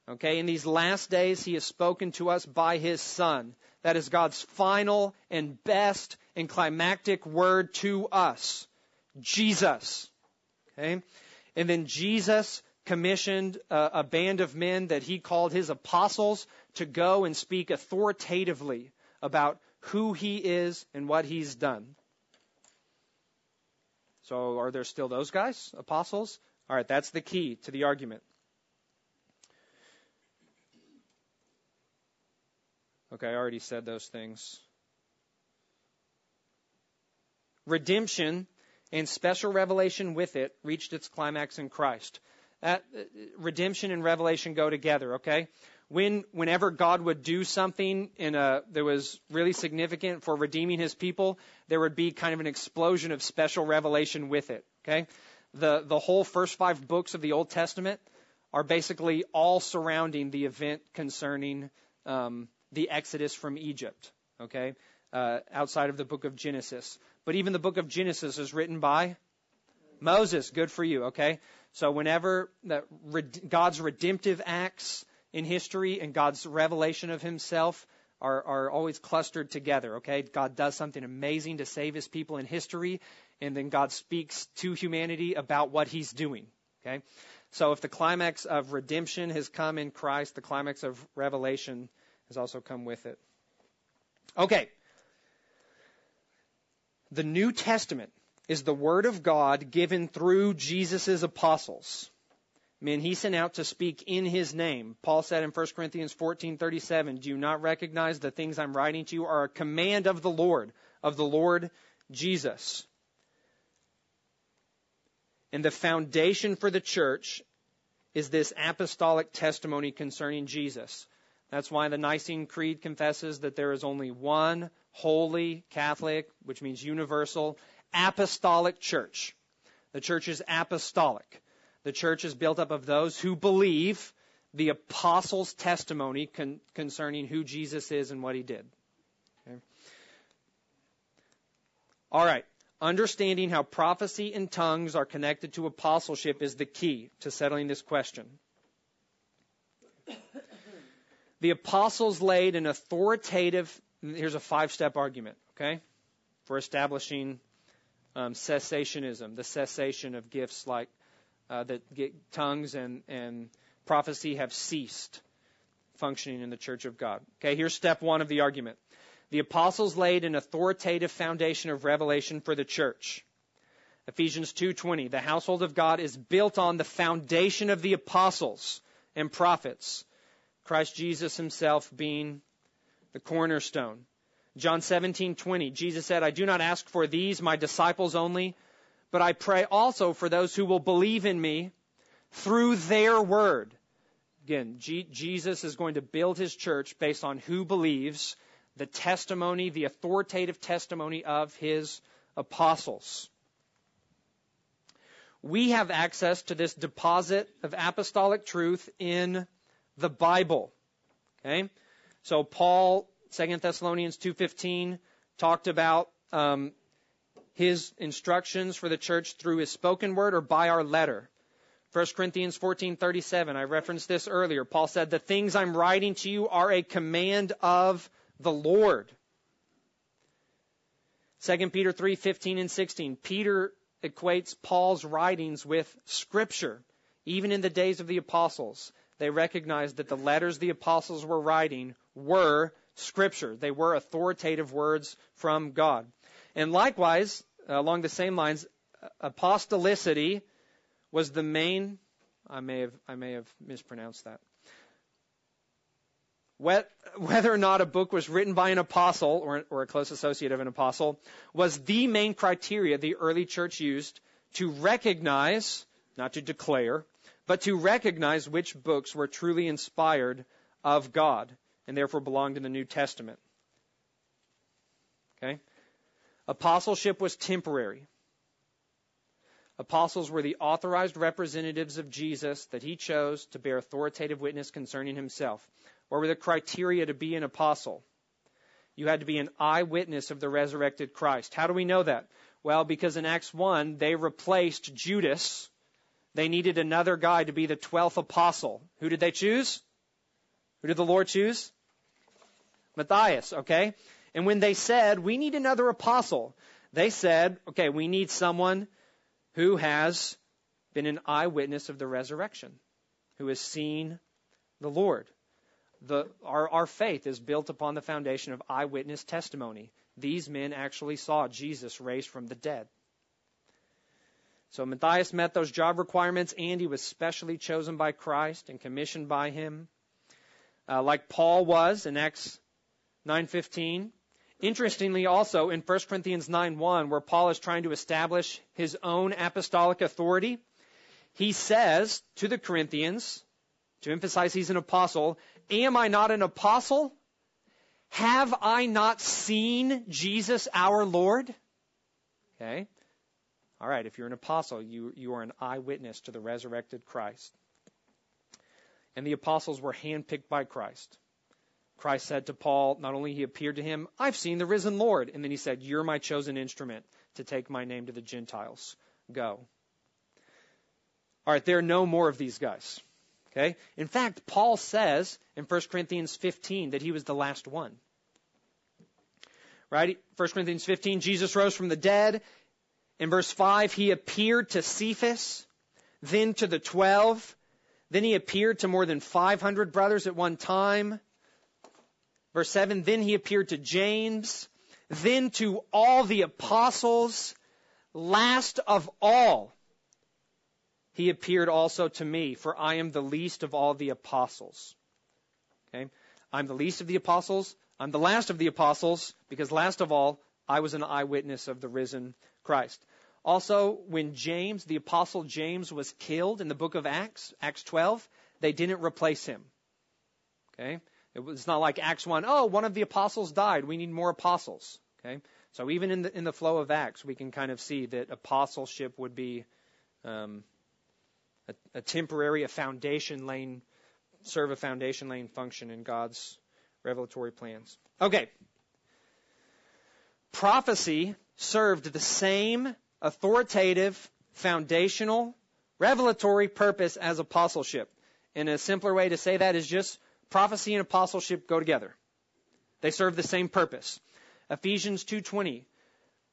Okay, in these last days, He has spoken to us by His Son. That is God's final and best and climactic word to us. Jesus. Okay? And then Jesus commissioned a, a band of men that he called his apostles to go and speak authoritatively about who he is and what he's done. So are there still those guys, apostles? All right, that's the key to the argument. Okay, I already said those things. Redemption and special revelation with it reached its climax in Christ. That, uh, redemption and revelation go together, okay? When, whenever God would do something in a, that was really significant for redeeming his people, there would be kind of an explosion of special revelation with it, okay? The, the whole first five books of the Old Testament are basically all surrounding the event concerning um, the Exodus from Egypt, okay? Uh, outside of the book of Genesis. But even the book of Genesis is written by Moses. Good for you, okay? So whenever God's redemptive acts in history and God's revelation of himself are, are always clustered together, okay? God does something amazing to save his people in history, and then God speaks to humanity about what he's doing, okay? So if the climax of redemption has come in Christ, the climax of revelation has also come with it. Okay. The New Testament is the Word of God given through Jesus' apostles. Men he sent out to speak in his name. Paul said in 1 Corinthians 14:37, "Do you not recognize the things I'm writing to you are a command of the Lord, of the Lord Jesus?" And the foundation for the church is this apostolic testimony concerning Jesus. That's why the Nicene Creed confesses that there is only one holy Catholic, which means universal, apostolic church. The church is apostolic. The church is built up of those who believe the apostles' testimony con- concerning who Jesus is and what he did. Okay. All right. Understanding how prophecy and tongues are connected to apostleship is the key to settling this question the apostles laid an authoritative, here's a five step argument, okay, for establishing um, cessationism, the cessation of gifts like uh, that tongues and, and prophecy have ceased functioning in the church of God. Okay, here's step one of the argument. The apostles laid an authoritative foundation of revelation for the church. Ephesians 2:20 The household of God is built on the foundation of the apostles and prophets Christ Jesus himself being the cornerstone. John 17:20 Jesus said, "I do not ask for these my disciples only, but I pray also for those who will believe in me through their word." Again, G- Jesus is going to build his church based on who believes, the testimony, the authoritative testimony of his apostles. We have access to this deposit of apostolic truth in the Bible. Okay? So Paul, 2 Thessalonians 2.15, talked about um, his instructions for the church through his spoken word or by our letter. 1 Corinthians 14:37 I referenced this earlier. Paul said, "The things I'm writing to you are a command of the Lord." 2 Peter 3:15 and 16. Peter equates Paul's writings with scripture, even in the days of the apostles they recognized that the letters the apostles were writing were scripture. They were authoritative words from God. And likewise, along the same lines, apostolicity was the main, I may have, I may have mispronounced that. Whether or not a book was written by an apostle or, or a close associate of an apostle was the main criteria the early church used to recognize, not to declare, but to recognize which books were truly inspired of God and therefore belonged in the New Testament. Okay? Apostleship was temporary. Apostles were the authorized representatives of Jesus that he chose to bear authoritative witness concerning himself. What were the criteria to be an apostle? You had to be an eyewitness of the resurrected Christ. How do we know that? Well, because in Acts 1, they replaced Judas they needed another guy to be the 12th apostle. Who did they choose? Who did the Lord choose? Matthias, okay? And when they said, we need another apostle, they said, okay, we need someone who has been an eyewitness of the resurrection, who has seen the Lord. The, our, our faith is built upon the foundation of eyewitness testimony. These men actually saw Jesus raised from the dead. So Matthias met those job requirements and he was specially chosen by Christ and commissioned by him. Uh, like Paul was in Acts 9:15. Interestingly also in 1 Corinthians 9:1 where Paul is trying to establish his own apostolic authority, he says to the Corinthians to emphasize he's an apostle, am I not an apostle? Have I not seen Jesus our Lord? Okay. All right, if you're an apostle, you, you are an eyewitness to the resurrected Christ. And the apostles were handpicked by Christ. Christ said to Paul, not only he appeared to him, I've seen the risen Lord. And then he said, You're my chosen instrument to take my name to the Gentiles. Go. All right, there are no more of these guys. Okay? In fact, Paul says in 1 Corinthians 15 that he was the last one. Right? 1 Corinthians 15, Jesus rose from the dead. In verse 5, he appeared to Cephas, then to the 12, then he appeared to more than 500 brothers at one time. Verse 7, then he appeared to James, then to all the apostles. Last of all, he appeared also to me, for I am the least of all the apostles. Okay? I'm the least of the apostles. I'm the last of the apostles, because last of all, I was an eyewitness of the risen Christ. Also, when James, the apostle James, was killed in the book of Acts, Acts 12, they didn't replace him. Okay? It was not like Acts 1, oh, one of the apostles died. We need more apostles. Okay? So even in the, in the flow of Acts, we can kind of see that apostleship would be um, a, a temporary, a foundation laying, serve a foundation laying function in God's revelatory plans. Okay. Prophecy served the same authoritative, foundational, revelatory purpose as apostleship. And a simpler way to say that is just prophecy and apostleship go together. They serve the same purpose. Ephesians 2:20.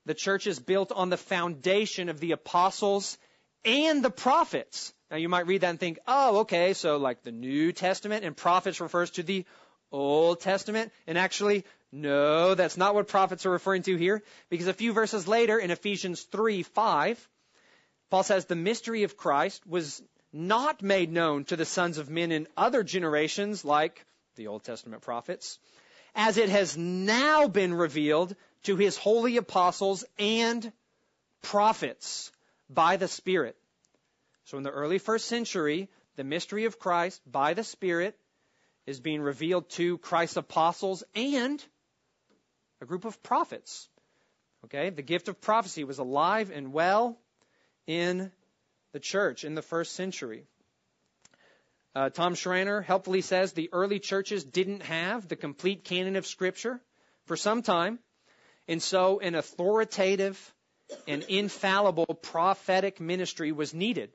The church is built on the foundation of the apostles and the prophets. Now you might read that and think, "Oh, okay, so like the New Testament and prophets refers to the Old Testament." And actually, no, that's not what prophets are referring to here, because a few verses later in Ephesians 3 5, Paul says, The mystery of Christ was not made known to the sons of men in other generations, like the Old Testament prophets, as it has now been revealed to his holy apostles and prophets by the Spirit. So in the early first century, the mystery of Christ by the Spirit is being revealed to Christ's apostles and a group of prophets. Okay, the gift of prophecy was alive and well in the church in the first century. Uh, Tom Schreiner helpfully says the early churches didn't have the complete canon of Scripture for some time, and so an authoritative and infallible prophetic ministry was needed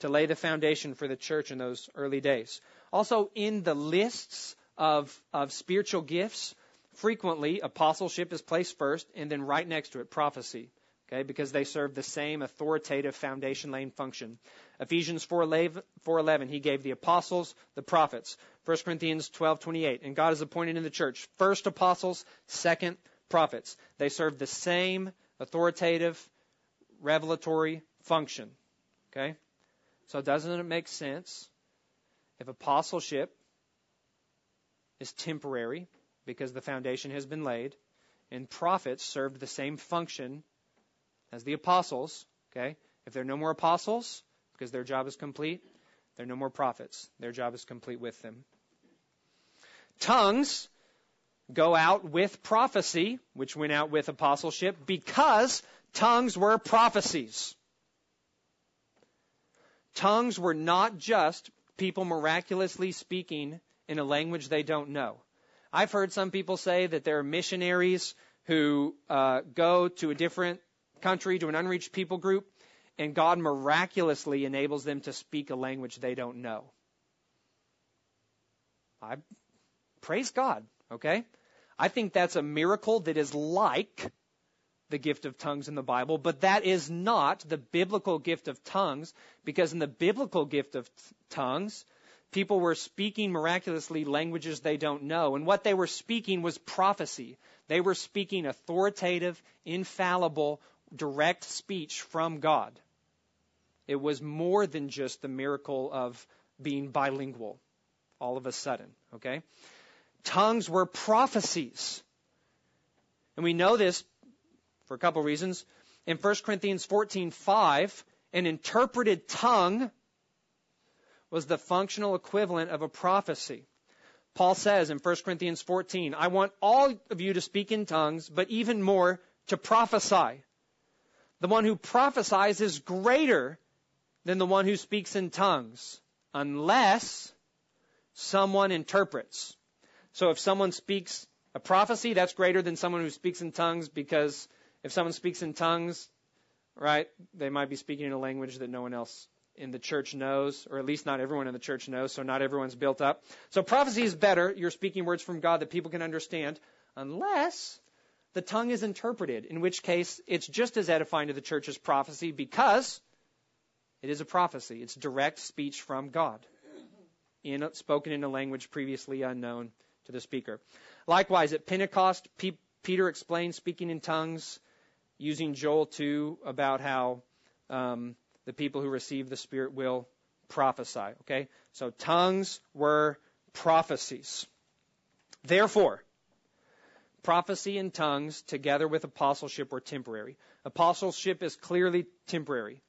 to lay the foundation for the church in those early days. Also, in the lists of, of spiritual gifts, frequently apostleship is placed first and then right next to it prophecy okay because they serve the same authoritative foundation laying function. Ephesians 4.11 he gave the apostles the prophets. 1 corinthians 12.28 and god has appointed in the church. First apostles second prophets. They serve the same authoritative revelatory function okay? So doesn't it make sense if apostleship is temporary because the foundation has been laid, and prophets served the same function as the apostles. Okay? If there are no more apostles, because their job is complete, there are no more prophets. Their job is complete with them. Tongues go out with prophecy, which went out with apostleship, because tongues were prophecies. Tongues were not just people miraculously speaking in a language they don't know. I've heard some people say that there are missionaries who uh, go to a different country, to an unreached people group, and God miraculously enables them to speak a language they don't know. I praise God, okay? I think that's a miracle that is like the gift of tongues in the Bible, but that is not the biblical gift of tongues, because in the biblical gift of tongues, people were speaking miraculously languages they don't know, and what they were speaking was prophecy. They were speaking authoritative, infallible, direct speech from God. It was more than just the miracle of being bilingual all of a sudden, okay? Tongues were prophecies. And we know this for a couple reasons. In 1 Corinthians 14:5, an interpreted tongue was the functional equivalent of a prophecy. Paul says in 1 Corinthians 14, I want all of you to speak in tongues, but even more to prophesy. The one who prophesies is greater than the one who speaks in tongues, unless someone interprets. So if someone speaks a prophecy, that's greater than someone who speaks in tongues because if someone speaks in tongues, right, they might be speaking in a language that no one else in the church knows, or at least not everyone in the church knows, so not everyone's built up. So prophecy is better. You're speaking words from God that people can understand, unless the tongue is interpreted, in which case it's just as edifying to the church as prophecy because it is a prophecy. It's direct speech from God, in, spoken in a language previously unknown to the speaker. Likewise, at Pentecost, P- Peter explained speaking in tongues using Joel 2 about how um, the people who receive the Spirit will prophesy. Okay? So tongues were prophecies. Therefore, prophecy and tongues together with apostleship were temporary. Apostleship is clearly temporary.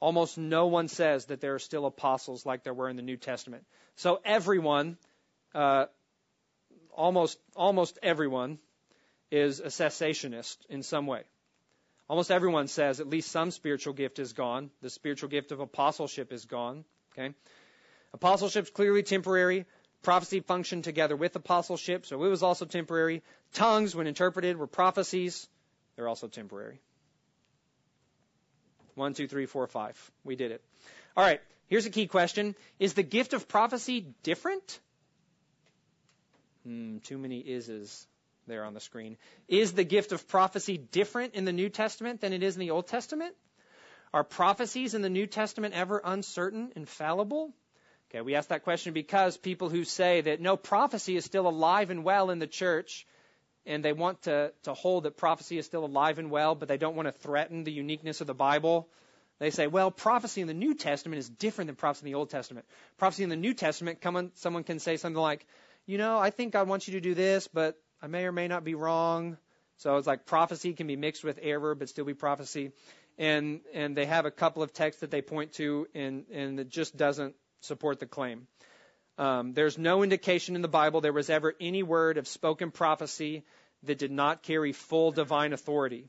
Almost no one says that there are still apostles like there were in the New Testament. So everyone uh, almost almost everyone is a cessationist in some way. Almost everyone says at least some spiritual gift is gone. The spiritual gift of apostleship is gone. Okay, apostleship is clearly temporary. Prophecy functioned together with apostleship, so it was also temporary. Tongues, when interpreted, were prophecies. They're also temporary. One, two, three, four, five. We did it. All right. Here's a key question: Is the gift of prophecy different Hmm, too many ises there on the screen. Is the gift of prophecy different in the New Testament than it is in the Old Testament? Are prophecies in the New Testament ever uncertain, infallible? Okay, we ask that question because people who say that no, prophecy is still alive and well in the church, and they want to, to hold that prophecy is still alive and well, but they don't want to threaten the uniqueness of the Bible. They say, well, prophecy in the New Testament is different than prophecy in the Old Testament. Prophecy in the New Testament, on, someone can say something like, you know, I think God wants you to do this, but I may or may not be wrong. So it's like prophecy can be mixed with error, but still be prophecy. And and they have a couple of texts that they point to, and and it just doesn't support the claim. Um, there's no indication in the Bible there was ever any word of spoken prophecy that did not carry full divine authority,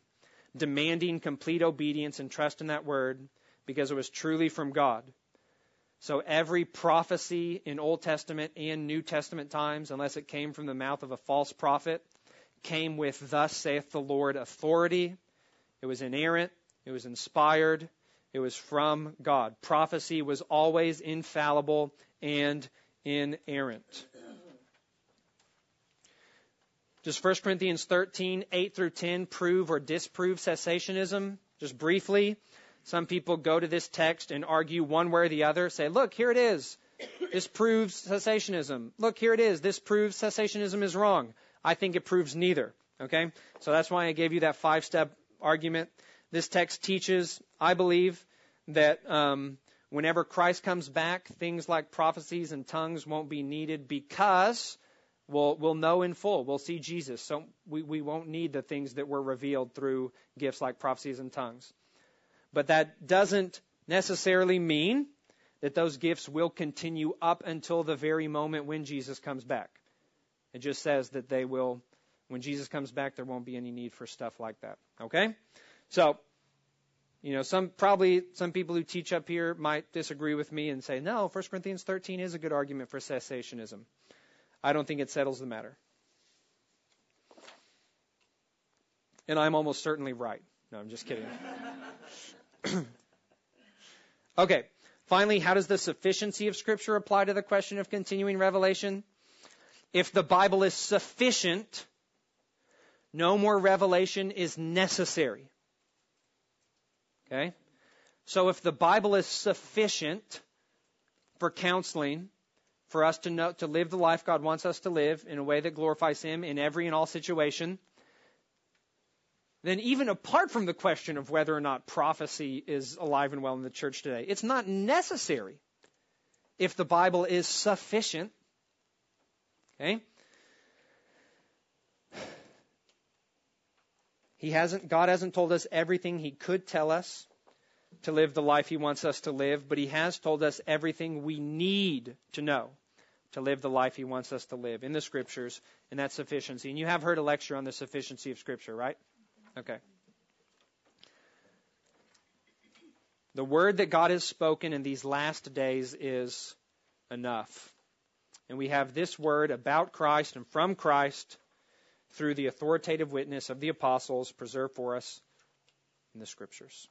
demanding complete obedience and trust in that word because it was truly from God. So every prophecy in Old Testament and New Testament times, unless it came from the mouth of a false prophet, came with thus saith the Lord authority. It was inerrant, it was inspired, it was from God. Prophecy was always infallible and inerrant. Does 1 Corinthians 13, 8 through 10 prove or disprove cessationism? Just briefly. Some people go to this text and argue one way or the other, say, look, here it is. This proves cessationism. Look, here it is. This proves cessationism is wrong. I think it proves neither. Okay? So that's why I gave you that five step argument. This text teaches, I believe, that um, whenever Christ comes back, things like prophecies and tongues won't be needed because we'll, we'll know in full. We'll see Jesus. So we, we won't need the things that were revealed through gifts like prophecies and tongues. But that doesn't necessarily mean that those gifts will continue up until the very moment when Jesus comes back. It just says that they will, when Jesus comes back, there won't be any need for stuff like that. Okay? So, you know, some probably some people who teach up here might disagree with me and say, no, 1 Corinthians 13 is a good argument for cessationism. I don't think it settles the matter. And I'm almost certainly right. No, I'm just kidding. *clears throat* okay. Finally, how does the sufficiency of Scripture apply to the question of continuing revelation? If the Bible is sufficient, No more revelation is necessary. Okay? So if the Bible is sufficient for counseling, for us to know, to live the life God wants us to live in a way that glorifies Him in every and all situation, then even apart from the question of whether or not prophecy is alive and well in the church today, it's not necessary if the Bible is sufficient. Okay? He hasn't, God hasn't told us everything He could tell us to live the life He wants us to live, but He has told us everything we need to know to live the life He wants us to live in the Scriptures, and that sufficiency. And you have heard a lecture on the sufficiency of Scripture, right? Okay. The word that God has spoken in these last days is enough. And we have this word about Christ and from Christ through the authoritative witness of the apostles preserved for us in the scriptures.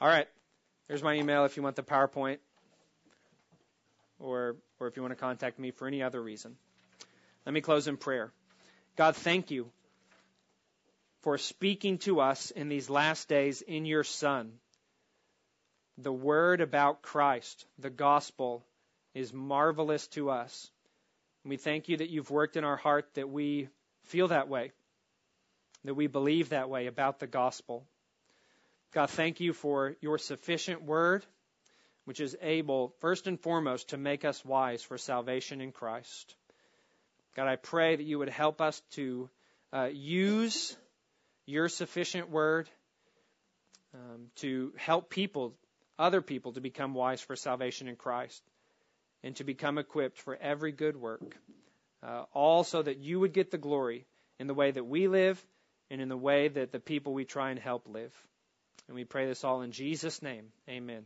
All right. Here's my email if you want the PowerPoint or, or if you want to contact me for any other reason. Let me close in prayer. God, thank you for speaking to us in these last days in your Son. The word about Christ, the gospel, is marvelous to us. And we thank you that you've worked in our heart that we feel that way, that we believe that way about the gospel. God, thank you for your sufficient word, which is able, first and foremost, to make us wise for salvation in Christ. God, I pray that you would help us to uh, use your sufficient word um, to help people, other people, to become wise for salvation in Christ and to become equipped for every good work. Uh, all so that you would get the glory in the way that we live and in the way that the people we try and help live. And we pray this all in Jesus' name. Amen.